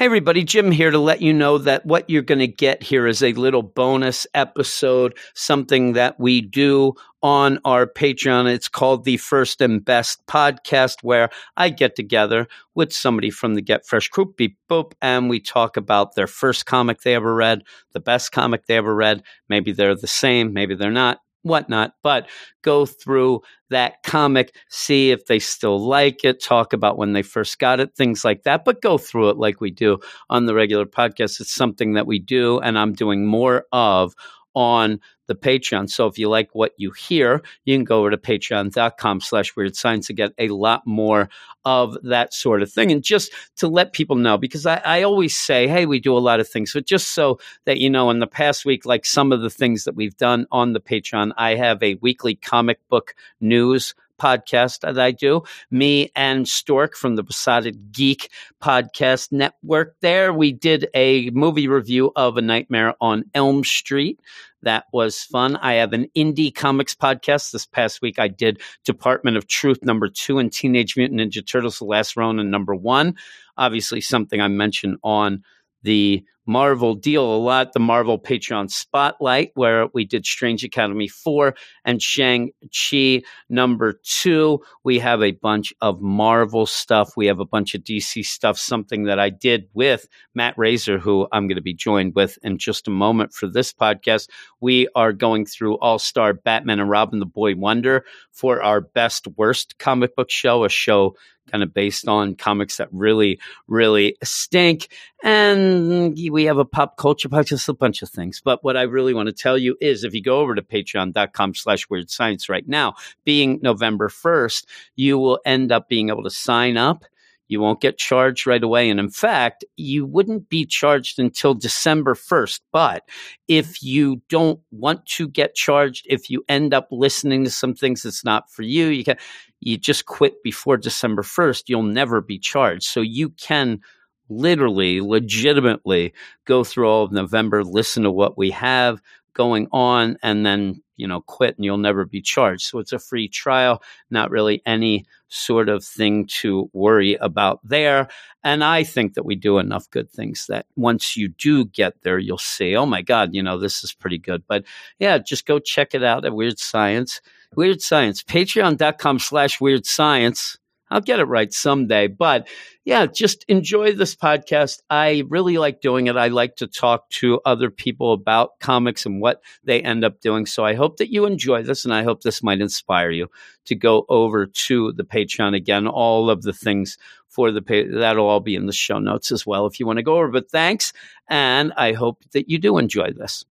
Hey, everybody, Jim here to let you know that what you're going to get here is a little bonus episode, something that we do on our Patreon. It's called the First and Best Podcast, where I get together with somebody from the Get Fresh Group, Beep Boop, and we talk about their first comic they ever read, the best comic they ever read. Maybe they're the same, maybe they're not whatnot, but go through that comic, see if they still like it, talk about when they first got it, things like that. But go through it like we do on the regular podcast. It's something that we do, and I'm doing more of on the Patreon. So if you like what you hear, you can go over to patreon.com slash weird science to get a lot more of that sort of thing. And just to let people know, because I, I always say, hey, we do a lot of things, but just so that you know, in the past week, like some of the things that we've done on the Patreon, I have a weekly comic book news podcast that I do. Me and Stork from the Besotted Geek podcast network. There, we did a movie review of A Nightmare on Elm Street. That was fun. I have an indie comics podcast. This past week, I did Department of Truth number two and Teenage Mutant Ninja Turtles: The Last Ronin number one. Obviously, something I mentioned on the Marvel deal a lot. The Marvel Patreon Spotlight, where we did Strange Academy 4 and Shang-Chi number 2. We have a bunch of Marvel stuff. We have a bunch of DC stuff, something that I did with Matt Razor, who I'm going to be joined with in just a moment for this podcast. We are going through All Star Batman and Robin the Boy Wonder for our best worst comic book show, a show kind of based on comics that really, really stink. And we have a pop culture podcast, a bunch of things. But what I really want to tell you is if you go over to patreon.com slash weird science right now, being November 1st, you will end up being able to sign up. You won't get charged right away. And in fact, you wouldn't be charged until December 1st. But if you don't want to get charged, if you end up listening to some things that's not for you, you can you just quit before December 1st, you'll never be charged. So you can literally, legitimately go through all of November, listen to what we have going on, and then, you know, quit and you'll never be charged. So it's a free trial, not really any sort of thing to worry about there. And I think that we do enough good things that once you do get there, you'll see, oh my God, you know, this is pretty good. But yeah, just go check it out at Weird Science. Weird Science, patreon.com slash weird science. I'll get it right someday. But yeah, just enjoy this podcast. I really like doing it. I like to talk to other people about comics and what they end up doing. So I hope that you enjoy this and I hope this might inspire you to go over to the Patreon again. All of the things for the pay that'll all be in the show notes as well if you want to go over. But thanks. And I hope that you do enjoy this.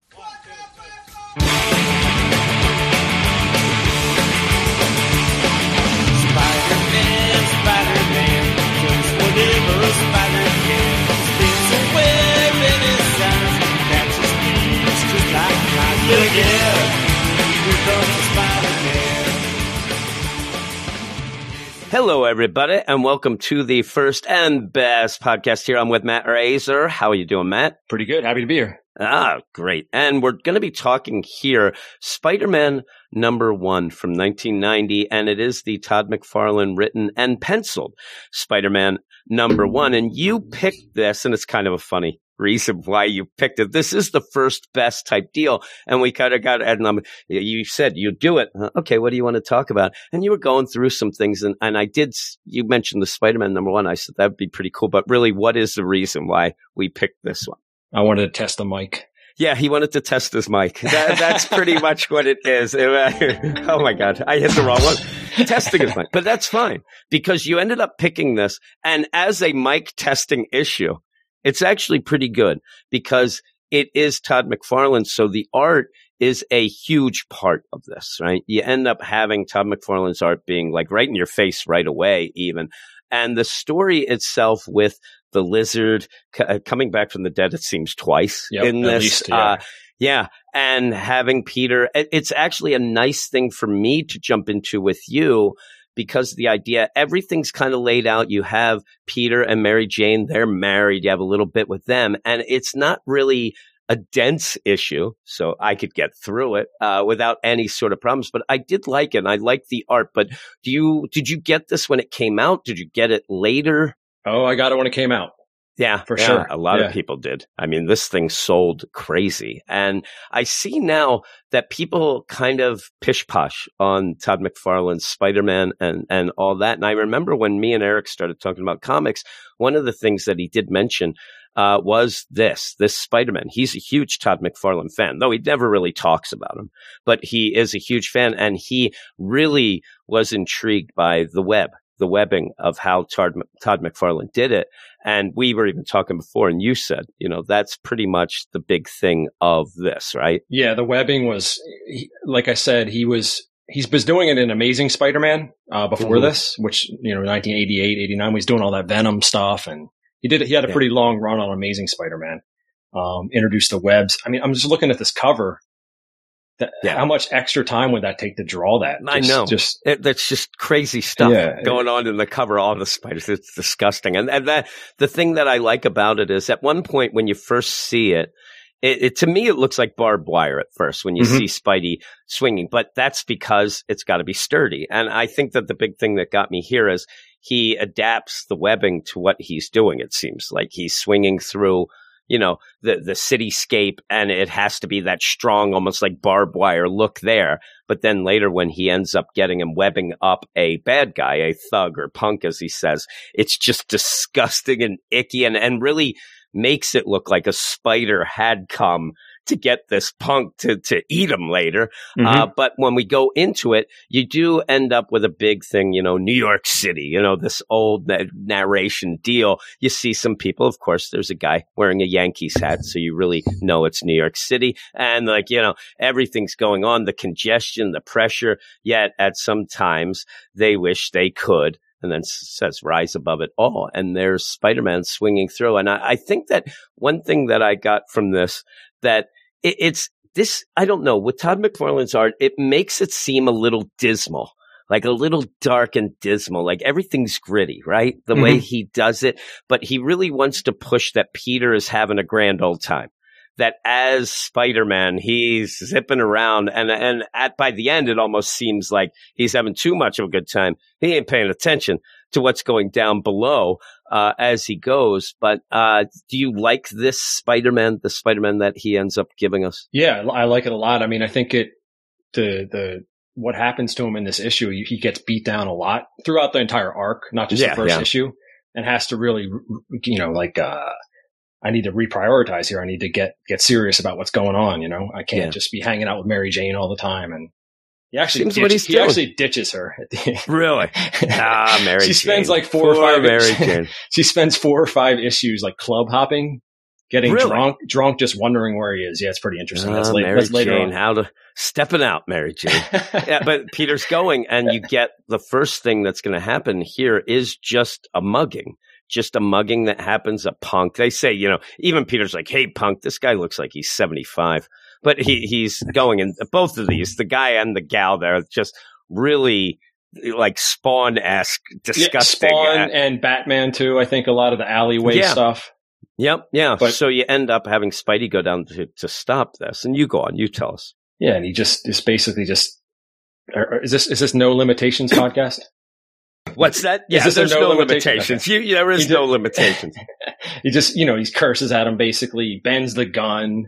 Hello, everybody, and welcome to the first and best podcast here. I'm with Matt Razor. How are you doing, Matt? Pretty good. Happy to be here. Ah, great. And we're going to be talking here Spider Man number one from 1990, and it is the Todd McFarlane written and penciled Spider Man number one. And you picked this, and it's kind of a funny reason why you picked it. This is the first best type deal. And we kind of got, and um, you said you do it. Okay, what do you want to talk about? And you were going through some things. And, and I did, you mentioned the Spider Man number one. I said that'd be pretty cool. But really, what is the reason why we picked this one? I wanted to test the mic. Yeah, he wanted to test his mic. That, that's pretty much what it is. oh my God, I hit the wrong one. testing his mic, but that's fine because you ended up picking this. And as a mic testing issue, it's actually pretty good because it is Todd McFarlane. So the art is a huge part of this, right? You end up having Todd McFarlane's art being like right in your face right away, even. And the story itself with the lizard c- uh, coming back from the dead, it seems twice Yep, in this. least, yeah. uh, yeah. And having Peter, it- it's actually a nice thing for me to jump into with you because the idea, everything's kind of laid out. You have Peter and Mary Jane, they're married. You have a little bit with them and it's not really a dense issue, so I could get through it uh, without any sort of problems. But I did like it. I like the art. But do you did you get this when it came out? Did you get it later? Oh, I got it when it came out. Yeah, For yeah, sure. A lot Yeah. of people did. I mean, this thing sold crazy. And I see now that people kind of pish posh on Todd McFarlane's Spider Man and, and all that. And I remember when me and Eric started talking about comics, one of the things that he did mention uh, was this, this Spider Man. He's a huge Todd McFarlane fan, though he never really talks about him, but he is a huge fan and he really was intrigued by the web, the webbing of how Todd, Todd McFarlane did it. And we were even talking before, and you said, you know, that's pretty much the big thing of this, right? Yeah, the webbing was, he, like I said, he was he's was doing it in Amazing Spider-Man uh, before Mhm. this, which you know, 1988, 89, he was doing all that Venom stuff, and he did. He had a Yeah. pretty long run on Amazing Spider-Man. Um, introduced the webs. I mean, I'm just looking at this cover. That, Yeah. How much extra time would that take to draw that? I know. Just It, that's just crazy stuff Yeah. going on in the cover. All the spiders, it's disgusting. And, and that the thing that I like about it is, at one point when you first see it, it, it to me it looks like barbed wire at first when you Mhm. see Spidey swinging, but that's because it's got to be sturdy. And I think that the big thing that got me here is he adapts the webbing to what he's doing. It seems like he's swinging through. You know the the cityscape, and it has to be that strong, almost like barbed wire look there. But then later, when he ends up getting him webbing up a bad guy, a thug or punk, as he says, it's just disgusting and icky and, and really makes it look like a spider had come to get this punk to, to eat him later. Mhm. Uh, but when we go into it, you do end up with a big thing, you know, New York City, you know, this old na- narration deal. You see some people, of course, there's a guy wearing a Yankees hat, so you really know it's New York City. And like, you know, everything's going on, the congestion, the pressure, yet at some times they wish they could. And then says rise above it all. And there's Spider-Man swinging through. And I, I think that one thing that I got from this that it, it's this, I don't know, with Todd McFarlane's art, it makes it seem a little dismal. Like a little dark and dismal, like everything's gritty, right? The way mm-hmm. he does it, but he really wants to push that Peter is having a grand old time that as Spider-Man, he's zipping around and, and at, by the end, it almost seems like he's having too much of a good time. He ain't paying attention to what's going down below, uh, as he goes. But, uh, do you like this Spider-Man, the Spider-Man that he ends up giving us? Yeah, I like it a lot. I mean, I think it the the what happens to him in this issue, he gets beat down a lot throughout the entire arc, not just Yeah, the first yeah. issue, and has to really, you know, like uh I need to reprioritize here. I need to get get serious about what's going on. You know, I can't Yeah. just be hanging out with Mary Jane all the time. And he actually Seems what he's he doing. actually ditches her. At the Really? Ah, Mary she spends Jane. like four or five Mary issues- Jane. she spends four or five issues like club hopping, getting Really? drunk, drunk, just wondering where he is. Yeah, it's pretty interesting. that's, Ah, late, Mary that's later Jane, on. how to stepping out, Mary Jane. yeah, but Peter's going, and you get the first thing that's going to happen here is just a mugging, just a mugging that happens. A punk. They say, you know, even Peter's like, "Hey, punk, this guy looks like he's seventy-five, but he he's going, and both of these, the guy and the gal, there, just really like Spawn esque, Yeah, disgusting. Spawn Uh, and Batman too. I think a lot of the alleyway Yeah. stuff. Yep, yeah. But- so you end up having Spidey go down to to stop this, and you go on, you tell us. Yeah, and he just is basically just. or- or Is this is this no limitations podcast? What's that? Yeah, there's no no, limitation? limitations. You, you- there is He no limitations. he just you know he curses at him basically, he bends the gun,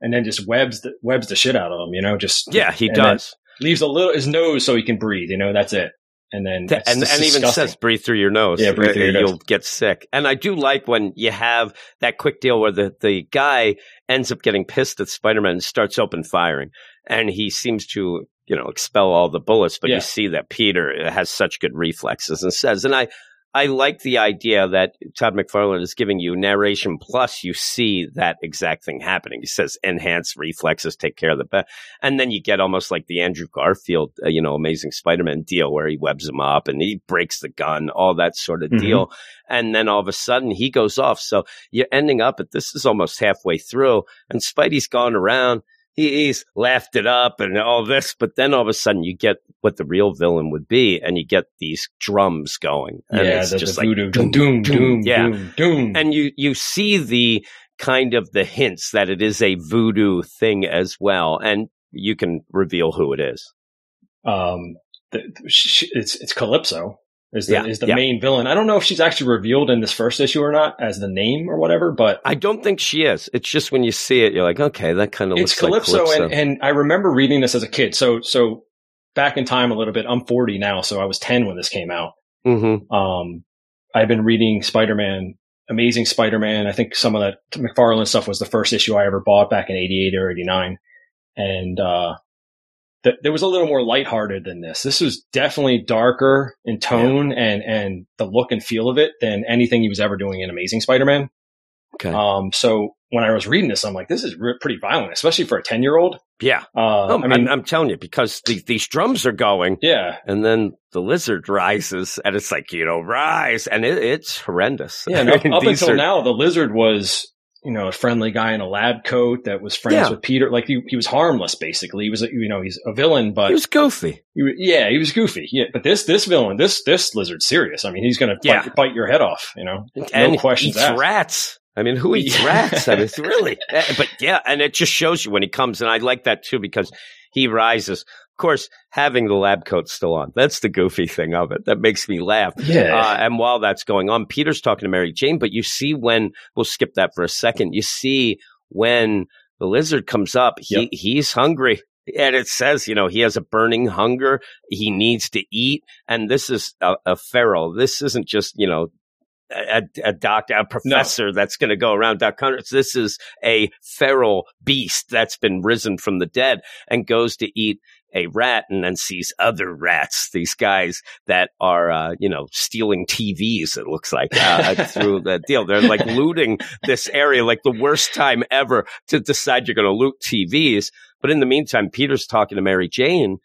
and then just webs the webs the shit out of him. You know, just Yeah, he does. leaves a little his nose so he can breathe. You know, that's it. And then Th- and and even says breathe through your nose. Yeah, breathe through your Uh. You'll get sick. And I do like when you have that quick deal where the, the guy ends up getting pissed at Spider-Man and starts open firing. And he seems to, you know, expel all the bullets, but Yeah. you see that Peter has such good reflexes and says, and I, I like the idea that Todd McFarlane is giving you narration plus you see that exact thing happening. He says enhance reflexes, take care of the best. And then you get almost like the Andrew Garfield, uh, you know, Amazing Spider-Man deal where he webs him up and he breaks the gun, all that sort of Mhm. deal. And then all of a sudden he goes off. So you're ending up at this is almost halfway through and Spidey's gone around. He, he's laughed it up and all this, but then all of a sudden you get what the real villain would be and you get these drums going. And yeah, it's the, just the like voodoo, doom, doom, doom, yeah. doom, doom. and you you see the kind of the hints that it is a voodoo thing as well and you can reveal who it is um, it's it's Calypso. Is the, Yeah, is the yeah. main villain. I don't know if she's actually revealed in this first issue or not as the name or whatever, but I don't think she is. It's just when you see it, you're like, okay, that kind of it's looks like Calypso, Calypso. And, and I remember reading this as a kid. So so back in time a little bit. I'm 40 now, so I was 10 when this came out. Mhm. Um, I've been reading Spider Man, Amazing Spider Man. I think some of that McFarlane stuff was the first issue I ever bought back in '88 or '89, and uh, th- there was a little more lighthearted than this. This was definitely darker in tone and and the look and feel of it than anything he was ever doing in Amazing Spider Man. Okay. Um, so when I was reading this, I'm like, this is re- pretty violent, especially for a 10 year old. yeah. Uh, Oh, I mean, I'm, I'm telling you, because the, these drums are going, yeah, and then the lizard rises, and it's like, you know, rise, and it, it's horrendous. Yeah, up, I mean, up until are- now, the lizard was, you know, a friendly guy in a lab coat that was friends Yeah. with Peter. Like he, he was harmless, basically. He was, a, you know, he's a villain, but He was goofy. he yeah, he was goofy. Yeah, but this this villain, this this lizard's serious. I mean, he's going to Yeah. bite, bite your head off. You know, and no questions eats asked. rats. I mean, who eats Yeah. rats? I mean, really, eh, but yeah, and it just shows you when he comes, and I like that too because he rises. Of course, having the lab coat still on, that's the goofy thing of it. That makes me laugh. Yeah, Uh, and while that's going on, Peter's talking to Mary Jane, but you see when, we'll skip that for a second, you see when the lizard comes up, he, Yep. he's hungry. And it says, you know, he has a burning hunger. He needs to eat. And this is a, a feral. This isn't just, you know, a, a doctor, a professor that's going to go around Doc Connors. This is a feral beast that's been risen from the dead and goes to eat a rat and then sees other rats, these guys that are, uh, you know, stealing TVs, it looks like, uh, through the deal. They're like looting this area, like the worst time ever to decide you're going to loot TVs. But in the meantime, Peter's talking to Mary Jane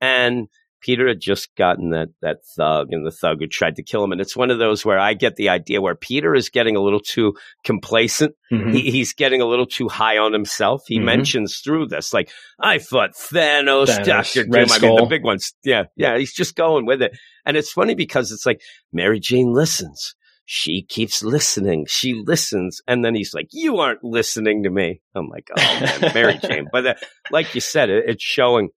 and Peter had just gotten that that thug and the thug who tried to kill him. And it's one of those where I get the idea where Peter is getting a little too complacent. Mhm. He, he's getting a little too high on himself. He Mhm. mentions through this, like, I fought Thanos, Doctor Doom. I mean, the big ones. Yeah, yeah. He's just going with it. And it's funny because it's like Mary Jane listens. She keeps listening. She listens. And then he's like, You aren't listening to me. I'm like, Oh, man, Mary Jane. But uh, like you said, it, it's showing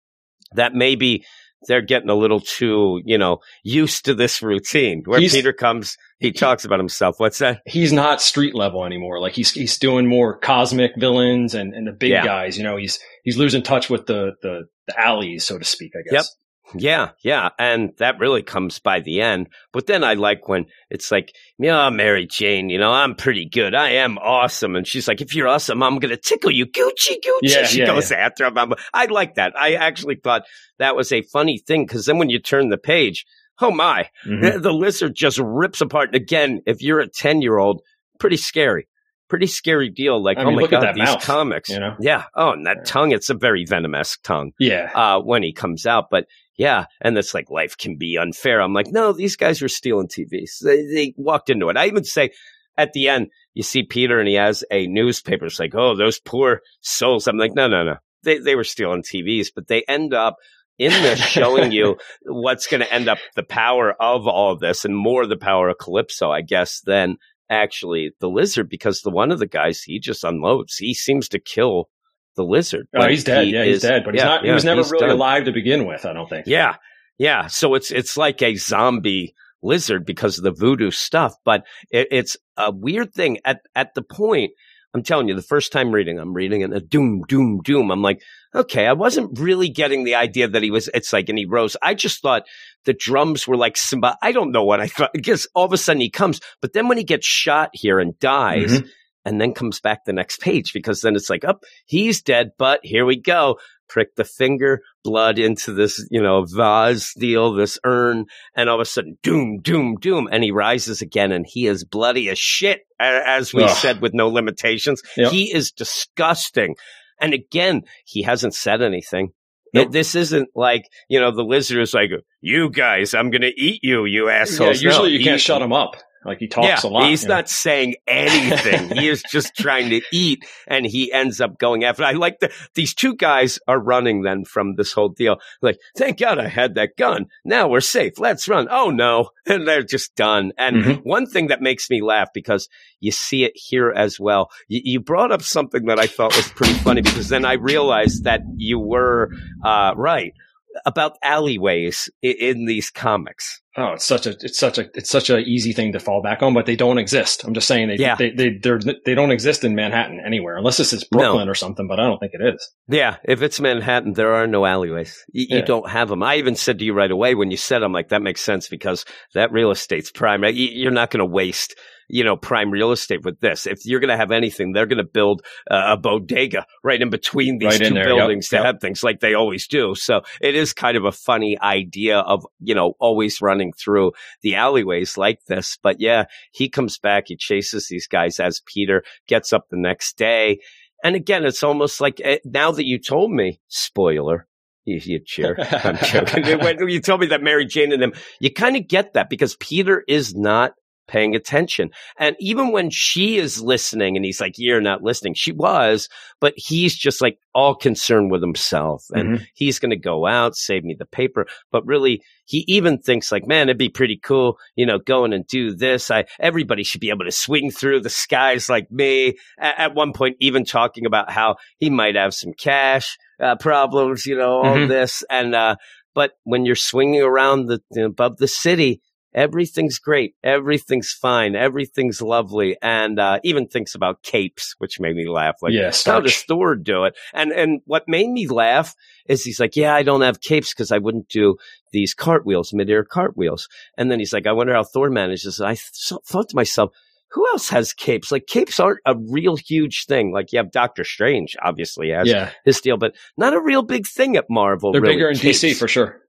that maybe they're getting a little too, you know, used to this routine where He's- Peter comes, he talks about himself. What's that? he's not street level anymore. Like he's he's doing more cosmic villains and, and the big Yeah. guys. You know, he's he's losing touch with the the, the alleys, so to speak. I guess. Yeah, yeah. And that really comes by the end. But then I like when it's like, yeah, Mary Jane, you know, I'm pretty good. I am awesome. And she's like, if you're awesome, I'm going to tickle you. Gucci, Gucci. Yeah, she yeah, goes after him. I'm- I like that. I actually thought that was a funny thing because then when you turn the page, oh my, Mhm. the, the lizard just rips apart. And again, if you're a 10 year old, pretty scary. Pretty scary deal. Like, I oh my look at God, these mouth, comics. you know? Yeah. Oh, and that Yeah. tongue, it's a very venomous tongue Yeah. uh, when he comes out. But yeah, and it's like life can be unfair. I'm like, no, these guys were stealing TVs. They, they walked into it. I even say at the end, you see Peter and he has a newspaper. It's like, oh, those poor souls. I'm like, no, no, no. They they were stealing TVs, but they end up in this showing you what's going to end up the power of all of this and more the power of Calypso, I guess, than actually the lizard because the one of the guys he just unloads. He seems to kill the lizard. Oh, but he's dead. he Yeah, he's is- dead. But he's yeah, not. He was never really done. alive to begin with. I don't think. Yeah, yeah. So it's it's like a zombie lizard because of the voodoo stuff, but it, it's a weird thing. At at the point, I'm telling you, the first time reading, I'm reading it, a doom, doom, doom. I'm like, okay, I wasn't really getting the idea that he was. It's like, and he rose. I just thought the drums were like Simba. I don't know what I thought. Because all of a sudden he comes, but then when he gets shot here and dies. Mhm. And then comes back the next page because then it's like, up, he's dead, but here we go prick the finger, blood into this, you know, vase deal, this urn, and all of a sudden, doom, doom, doom, and he rises again, and he is bloody as shit, as we Ugh. said with no limitations. Yep. He is disgusting. And again, he hasn't said anything. Nope. It- this isn't like, you know, the lizard is like, you guys, I'm going to eat you, you Yeah, assholes. usually No, you can't shut him up. Like he talks a lot. He's you know? not saying anything. he is just trying to eat, and he ends up going after. I like the these two guys are running then from this whole deal. Like, thank God I had that gun. Now we're safe. Let's run. Oh no, and they're just done. And Mhm. one thing that makes me laugh because you see it here as well. You, you brought up something that I thought was pretty funny because then I realized that you were uh, right about alleyways in, in these comics. Oh, it's such a it's such a it's such a easy thing to fall back on, but they don't exist. I'm just saying they Yeah. they they they're, they don't exist in Manhattan anywhere unless this is Brooklyn or something. But I don't think it is. Yeah, if it's Manhattan, there are no alleyways. You, you don't have them. I even said to you right away when you said, "I'm like that makes sense because that real estate's prime. You're not going to waste." You know, prime real estate with this. If you're going to have anything, they're going to build uh, a bodega right in between these Right two there, yep, buildings to yep. have things like they always do. So it is kind of a funny idea of, you know, always running through the alleyways like this. But yeah, he comes back, he chases these guys as Peter gets up the next day. And again, it's almost like eh, now that you told me, spoiler, you, you cheer. I'm joking. when you told me that Mary Jane and him, you kind of get that because Peter is not paying attention. And even when she is listening and he's like, you're not listening, she was, but he's just like all concerned with himself and he's going to go out, save me the paper. But really, he even thinks like, man, it'd be pretty cool, you know, going and do this. I, everybody should be able to swing through the skies like me. A- at one point, even talking about how he might have some cash uh, problems, you know, all Mhm. this. And, uh, but when you're swinging around the, above the city, everything's great. Everything's fine. Everything's lovely. And, uh, even thinks about capes, which made me laugh. Like, yeah, how does. Thor do it? And and what made me laugh is he's like, yeah, I don't have capes because I wouldn't do these cartwheels, midair cartwheels. And then he's like, I wonder how Thor manages. it. I th- thought to myself, who else has capes? Like capes aren't a real huge thing. Like you have Doctor Strange, obviously has Yeah, his deal, but not a real big thing at Marvel. they're really, bigger in DC for sure.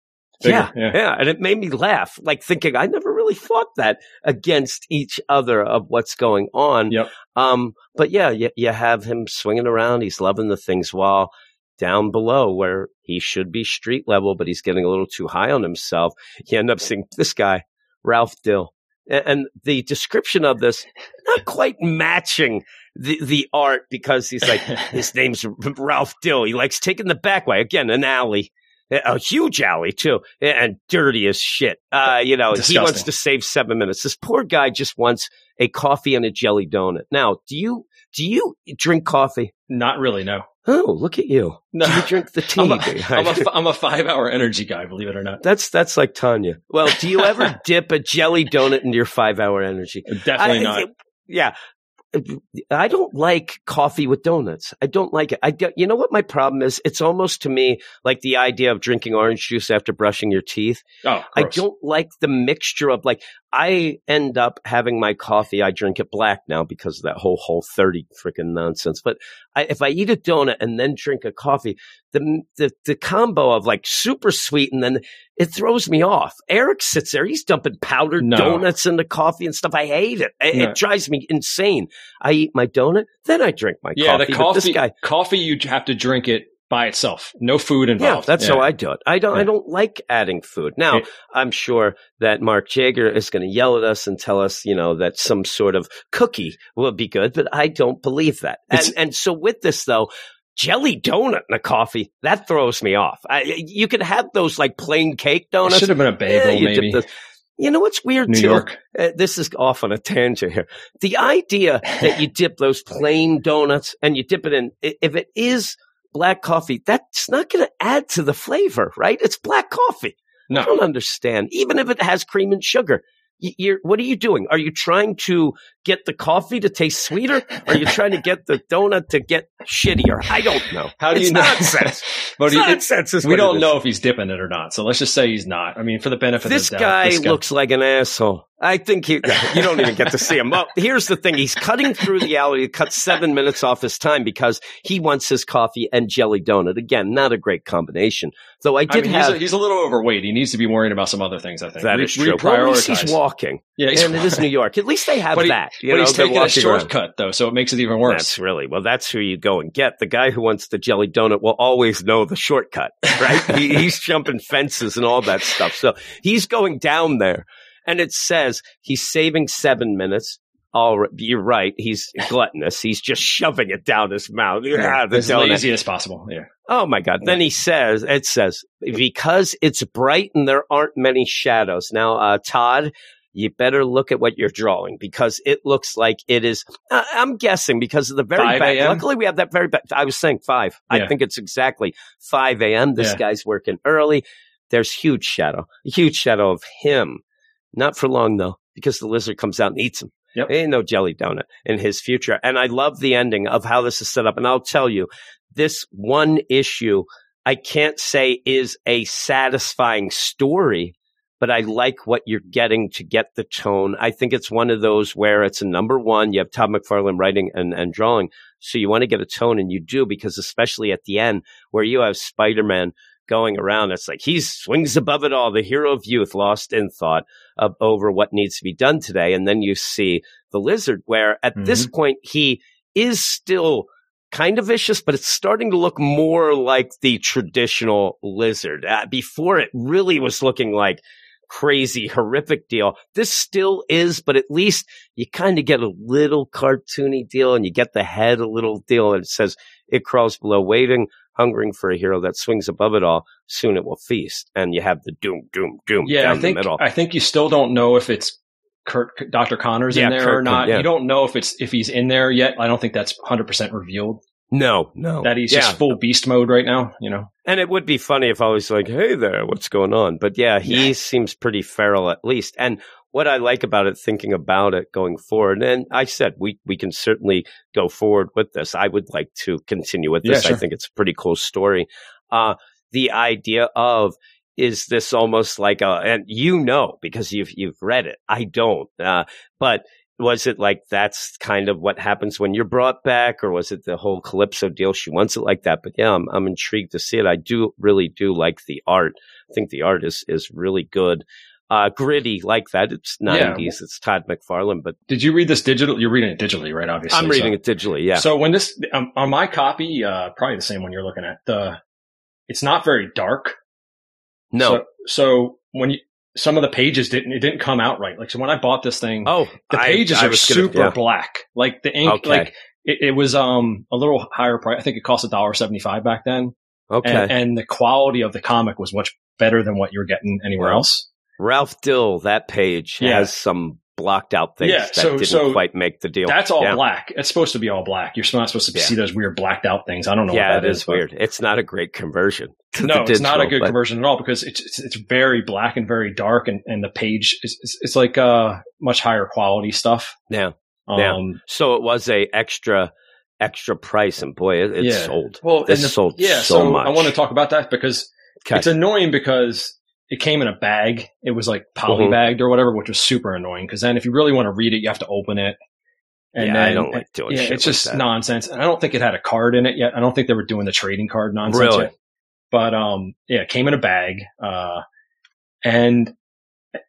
Bigger, Yeah, yeah. yeah, and it made me laugh, like thinking I never really thought that against each other of what's going on. Yep. Um, but yeah, you, you have him swinging around. He's loving the things while down below where he should be street level, but he's getting a little too high on himself. You end up seeing this guy, Ralph Dill. A- And the description of this not quite matching the, the art because he's like, his name's Ralph Dill. He likes taking the back way. Again, an alley. A huge alley too, and dirty as shit. Uh, you know, he wants to save seven minutes. This poor guy just wants a coffee and a jelly donut. Now, do you do you drink coffee? Not really. No, Oh, look at you! no. Do you drink the tea? I'm a, do you? I'm a, fi- I'm a five hour energy guy. Believe it or not. that's that's like Tanya. Well, do you ever dip a jelly donut into your five hour energy? Definitely I- not. Yeah. I don't like coffee with donuts. I don't like it. I don't, you know what my problem is? It's almost to me like the idea of drinking orange juice after brushing your teeth. Oh, I don't like the mixture of like I end up having my coffee. I drink it black now because of that whole whole thirty freaking nonsense. But I, if I eat a donut and then drink a coffee, the, the the combo of like super sweet and then it throws me off. Eric sits there; he's dumping powdered No. donuts in the coffee and stuff. I hate it. It, No. it drives me insane. I eat my donut, then I drink my Yeah, coffee. the coffee. this guy, Coffee, you have to drink it by itself. No food involved. yeah, that's how I do it. I don't. I don't like adding food. Now, Yeah. I'm sure that Mark Jager is going to yell at us and tell us, you know, that some sort of cookie will be good, but I don't believe that. And It's- and so with this though. Jelly donut in a coffee that throws me off. I, you could have those like plain cake It donuts. should have been a Yeah, bagel, you maybe. you know what's weird New too? York. Uh, this is off on a tangent here. The idea that you dip those plain donuts and you dip it in, if it is black coffee, that's not going to add to the flavor, right? It's black coffee. No. I don't understand. Even if it has cream and sugar, you're, what are you doing? Are you trying to get the coffee to taste sweeter? Are you trying to get the donut to get shittier? I don't know. how do it's you know? nonsense. but nonsense. we don't know if he's dipping it or not. So let's just say he's not. I mean, for the benefit This of the doubt, guy this guy looks like an asshole. I think he, you don't even get to see him. Well, here's the thing. He's cutting through the alley to cut seven minutes off his time because he wants his coffee and jelly donut. Again, not a great combination. Though I I did mean, have, he's, a, he's a little overweight. He needs to be worrying about some other things. I think that Re- is true. Well, at least he's walking. yeah, he's, and it is New York. At least they have But he- that. You but know, he's taking a walking around. shortcut though, so it makes it even worse. That's really well. That's who you go and get. The guy who wants the jelly donut will always know the shortcut, right? he, he's jumping fences and all that stuff. So he's going down there, and it says he's saving seven minutes. All right, you're right. He's gluttonous. He's just shoving it down his mouth. Yeah, as lazy as possible. Yeah, Oh my God. Then he says, it says, because it's bright and there aren't many shadows. Now, uh, Todd, you better look at what you're drawing because it looks like it is. Uh, I'm guessing because of the very back. Luckily, we have that very back. I was saying five. I think it's exactly 5 a.m. This Yeah. guy's working early. There's huge shadow, huge shadow of him. Not for long though, because the lizard comes out and eats him. Yep. Ain't no jelly donut in his future. And I love the ending of how this is set up. And I'll tell you, this one issue, I can't say is a satisfying story, but I like what you're getting to get the tone. I think it's one of those where it's a number one. You have Todd McFarlane writing and, and drawing. So you want to get a tone and you do because especially at the end where you have Spider-Man going around, it's like he swings above it all, the hero of youth lost in thought of over what needs to be done today. And then you see the lizard where at this point he is still kind of vicious, but it's starting to look more like the traditional lizard. Uh, before it really was looking like crazy, horrific deal. This still is, but at least you kind of get a little cartoony deal and you get the head a little deal. And it says it crawls below, waiting, hungering for a hero that swings above it all. Soon it will feast. And you have the doom, doom, doom Yeah, down I think the middle. I think you still don't know if it's Curt, Dr. Connors Yeah, in there Curt or not. yeah. You don't know if it's if he's in there yet. I don't think that's 100% revealed. no, no. That he's Yeah. just full beast mode right now, you know. And it would be funny if I was like, hey there, what's going on? But yeah, he Yeah. seems pretty feral at least. And what I like about it, thinking about it going forward, and I said we, we can certainly go forward with this. I would like to continue with Yeah, this. I think it's a pretty cool story. Uh, the idea of is this almost like a, and you know, because you've, you've read it. I don't, uh, but was it like that's kind of what happens when you're brought back, or was it the whole Calypso deal? She wants it like that, but yeah, I'm I'm intrigued to see it. I do really do like the art. I think the art is is really good, uh, gritty like that. It's Yeah. 90s. It's Todd McFarlane, but Did you read this digital? You're reading it digitally, right? Obviously. I'm reading so. it digitally. Yeah, So when this um, on my copy, uh, probably the same one you're looking at. The it's not very dark. no, So, so when you some of the pages didn't it didn't come out right. Like so when I bought this thing, oh, the pages I are was gonna- super yeah. black. Like the ink, Okay. like it, it was um a little higher price. I think it cost a dollar seventy five back then. Okay, And, and the quality of the comic was much better than what you're getting anywhere Wow. else. Ralph Dill. That page Yeah. has some blocked out things Yeah, that so- didn't so quite make the deal. That's all Yeah. black. It's supposed to be all black. You're not supposed to Yeah. see those weird blacked out things. I don't know. Yeah, what it that is but- weird. It's not a great conversion. No, the it's not a good but- conversion at all because it's, it's it's very black and very dark, and, and the page is it's, it's like uh much higher quality stuff. Yeah. Um, Yeah. So it was a extra extra price, and boy, it, it sold. Well, the- sold yeah. so So, much. I want to talk about that because Okay. it's annoying because it came in a bag. It was like poly Mhm. bagged or whatever, which was super annoying. Because then if you really want to read it, you have to open it. And yeah, then, I don't like doing yeah, shit it's like just that. nonsense. And I don't think it had a card in it yet. I don't think they were doing the trading card nonsense Really? yet. But um, yeah, it came in a bag. Uh, and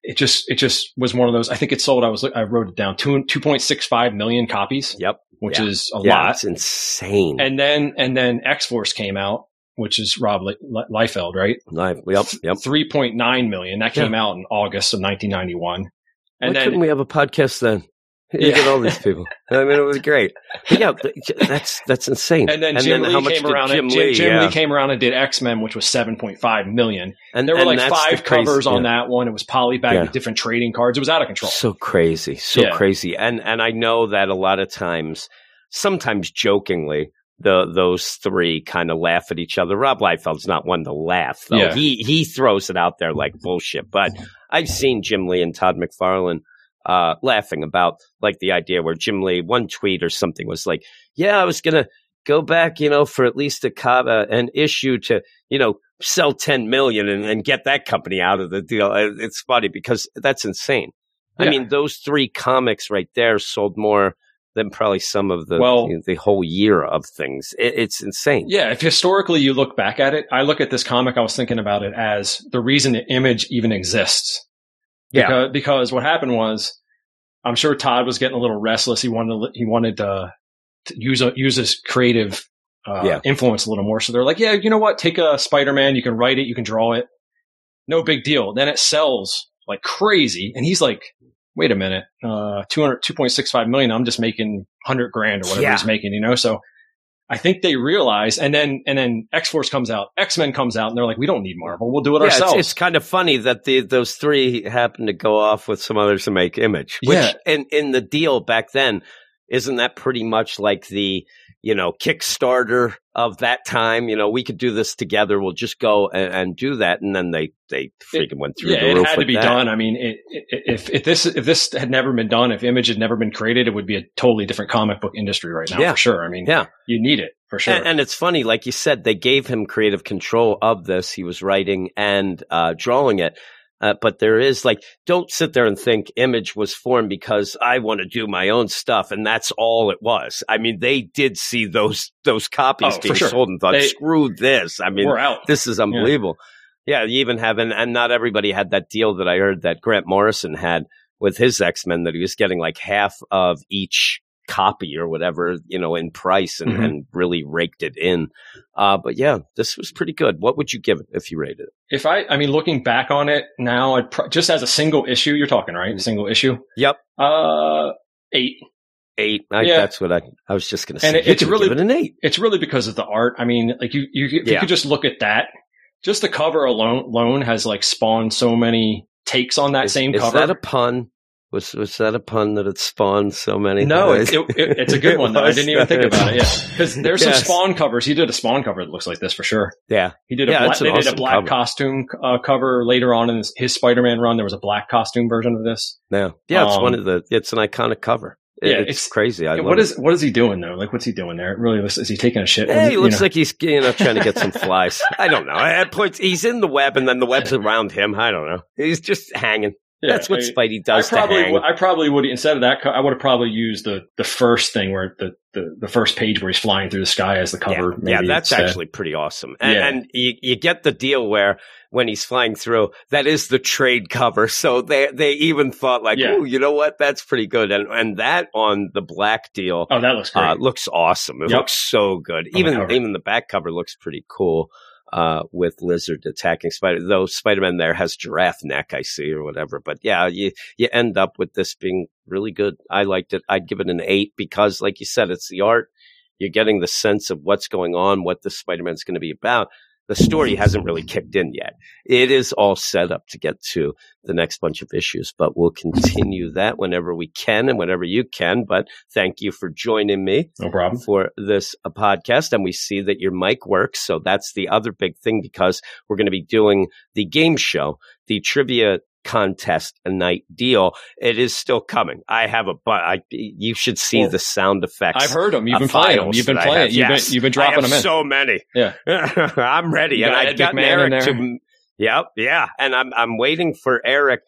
it just it just was one of those. I think it sold. I was I wrote it down two two point six five million copies, Yep. which Yeah. is a yeah, lot. it's insane. And then and then X Force came out, which is Rob Le- Le- Liefeld, right? Live. Yep. Yep. Three point nine million. That came out in August of nineteen ninety one. And Why then couldn't we have a podcast then? You Yeah. get all these people. I mean, it was great. But yeah, that's that's insane. and then Jim how Lee much came did around. Jim and Jim, Lee, Jim yeah. Lee came around and did X Men, which was seven point five million. and There were like five crazy- covers on yeah. that one. It was polybag Yeah. with different trading cards. It was out of control. So crazy, so crazy, and and I know that a lot of times, sometimes jokingly, the those three kind of laugh at each other. Rob Liefeld's not one to laugh though. Yeah. He he throws it out there like bullshit. But I've seen Jim Lee and Todd McFarlane uh, laughing about like the idea where Jim Lee one tweet or something was like, "Yeah, I was gonna." Go back, you know, for at least a co- uh, an issue to, you know, sell ten million and, and get that company out of the deal. Uh, It's funny because that's insane. I mean, those three comics right there sold more than probably some of the Well- you know, the whole year of things. It, it's insane. Yeah, if historically you look back at it, I look at this comic, I was thinking about it as the reason the image even exists. Yeah. Because, because what happened was, I'm sure Todd was getting a little restless. He wanted to, he wanted to, to use a, use his creative uh, Yeah. influence a little more. So they're like, yeah, you know what? Take a Spider-Man. You can write it. You can draw it. No big deal. Then it sells like crazy. And he's like, wait a minute, uh, 200, 2.65 million. I'm just making 100 grand or whatever Yeah. he's making, you know? So I think they realize, and then and then X Force comes out, X Men comes out, and they're like, we don't need Marvel, we'll do it yeah, ourselves. It's, it's kind of funny that the those three happen to go off with some others to make Image. Which Yeah. in in the deal back then, isn't that pretty much like the you know Kickstarter of that time? You know, we could do this together. We'll just go and, and do that, and then they they freaking went through yeah, the it roof had to be that. done. I mean, it, it, if if this if this had never been done, if Image had never been created, it would be a totally different comic book industry right now Yeah. for sure. I mean, Yeah. you need it for sure. And, and it's funny, like you said, they gave him creative control of this. He was writing and uh, drawing it. Uh, but there is like, don't sit there and think Image was formed because I want to do my own stuff, and that's all it was. I mean, they did see those those copies Oh, being sure. sold and thought, They- "Screw this!" I mean, We're out. this is unbelievable. Yeah. you even have, and, and not everybody had that deal that I heard that Grant Morrison had with his X Men that he was getting like half of each copy or whatever, you know, in price and, Mhm. and really raked it in. Uh, but yeah, this was pretty good. What would you give it if you rated it? If I, I mean, looking back on it now, I'd pro- just as a single issue, you're talking right, single issue. Yep. Uh, eight. Eight. I, Yeah. That's what I, I was just going to say. And it- it's really- it an eight. It's really because of the art. I mean, like you, you, if you could just look at that, just the cover alone, alone has like spawned so many takes on that Is, same is cover. Is that a pun? Was was that a pun that it spawned so many? no, it, it, it- it's a good one though. I didn't even think about it. Yeah, because there's some Spawn covers. He did a Spawn cover that looks like this for sure. Yeah, He did a Yeah, black, it's they did a black cover. costume uh, cover later on in his, his Spider-Man run. There was a black costume version of this. yeah, yeah. It's Um, one of the. It's an iconic cover. It- Yeah, it's, it's- crazy. I what is what is he doing though? Like, what's he doing there? It really looks, is he taking a shit? Yeah, he looks know? like he's you know trying to get some flies. I don't know. At points, he's in the web, and then the web's around him. I don't know. He's just hanging. Yeah, That's what I- Spidey I does to probably. I probably would instead of that. I would have probably used the the first thing where the, the the first page where he's flying through the sky as the cover. yeah, yeah, that's instead. actually pretty awesome. And, Yeah. and you, you get the deal where when he's flying through, that is the trade cover. So they they even thought like, Yeah. oh, you know what? That's pretty good. And and that on the black deal Oh, that looks great. uh, looks awesome. It Yep. looks so good. the Even cover. even the back cover looks pretty cool. Uh, with Lizard attacking Spider, though Spider-Man there has giraffe neck, I see, or whatever. But yeah, you you end up with this being really good. I liked it. I'd give it an eight because, like you said, it's the art. You're getting the sense of what's going on, what the Spider-Man's going to be about. The story hasn't really kicked in yet. It is all set up to get to the next bunch of issues, but we'll continue that whenever we can and whenever you can. But thank you for joining me no problem. for this uh, podcast. And we see that your mic works. So that's the other big thing because we're going to be doing the game show, the trivia contest a night deal. It is still coming. I have a, but I, you should see Well, the sound effects. I've heard them. You've been playing them. You've been playing. You've Yes. been you've been dropping them in. so many. Yeah. I'm ready. You and I Ed got McMahon in Eric to, yep, yeah. And I'm, I'm waiting for Eric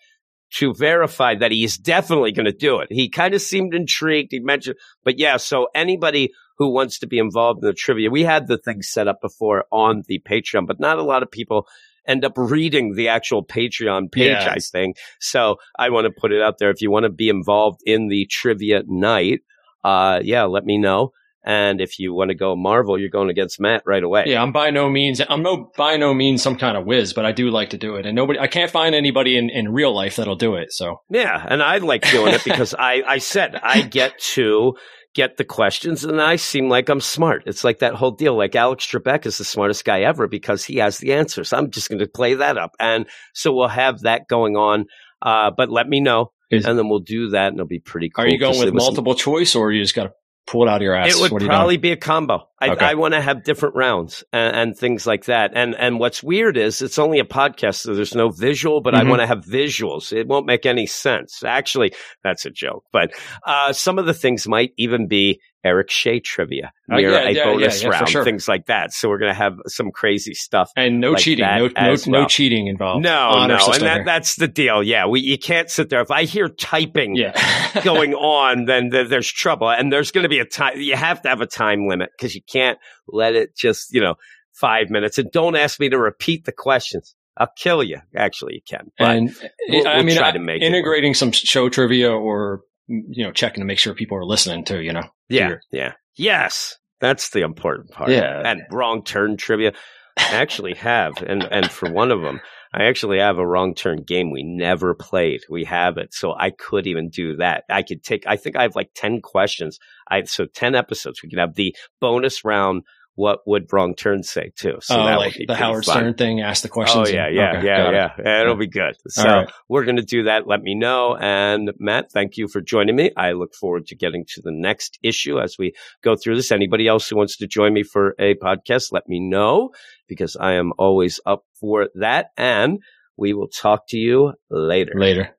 to verify that he's definitely going to do it. He kind of seemed intrigued. He mentioned, but yeah, so anybody who wants to be involved in the trivia, we had the thing set up before on the Patreon, but not a lot of people end up reading the actual Patreon page, Yeah. I think. So I want to put it out there. If you want to be involved in the trivia night, uh, yeah, let me know. And if you want to go Marvel, you're going against Matt right away. Yeah, I'm by no means I'm no by no means some kind of whiz, but I do like to do it. And nobody I can't find anybody in, in real life that'll do it. So Yeah, and I like doing it because I, I said I get to get the questions and I seem like I'm smart. It's like that whole deal. Like Alex Trebek is the smartest guy ever because he has the answers. I'm just going to play that up. And so we'll have that going on. Uh, but let me know Is- and then we'll do that and it'll be pretty cool. are you going with multiple choice or you just gotta pull it out of your ass? It would What are you probably be a combo. I, Okay. I want to have different rounds and, and things like that. And and what's weird is it's only a podcast, so there's no visual, but I Mhm. want to have visuals. It won't make any sense. Actually, that's a joke. But uh, some of the things might even be Eric Shea trivia Oh, near yeah, a yeah, bonus yeah, round, sure. things like that. So we're gonna have some crazy stuff. and no like cheating. No no, as no cheating involved. No, oh, no, and that, that's the deal. Yeah, we you can't sit there. If I hear typing going on, then th- there's trouble. And there's going to be a time, you have to have a time limit because you can't let it just, you know, five minutes. And don't ask me to repeat the questions. I'll kill you. Actually, you can. But and we'll- I we'll mean, try I- to make it integrating some show trivia or you know checking to make sure people are listening too. You know, yeah, Here. yeah. Yes. That's the important part. Yeah. And wrong turn trivia. I actually have. And, and for one of them, I actually have a wrong turn game we never played. We have it. So I could even do that. I could take, I think I have like 10 questions. I, so 10 episodes. We could have the bonus round what would wrong turn say too. So oh, that like the Howard fun. Stern thing, ask the questions. Oh yeah, yeah, okay, yeah, yeah. It. It'll be good. So right. we're going to do that. Let me know. And Matt, thank you for joining me. I look forward to getting to the next issue as we go through this. Anybody else who wants to join me for a podcast, let me know because I am always up for that. And we will talk to you later. Later.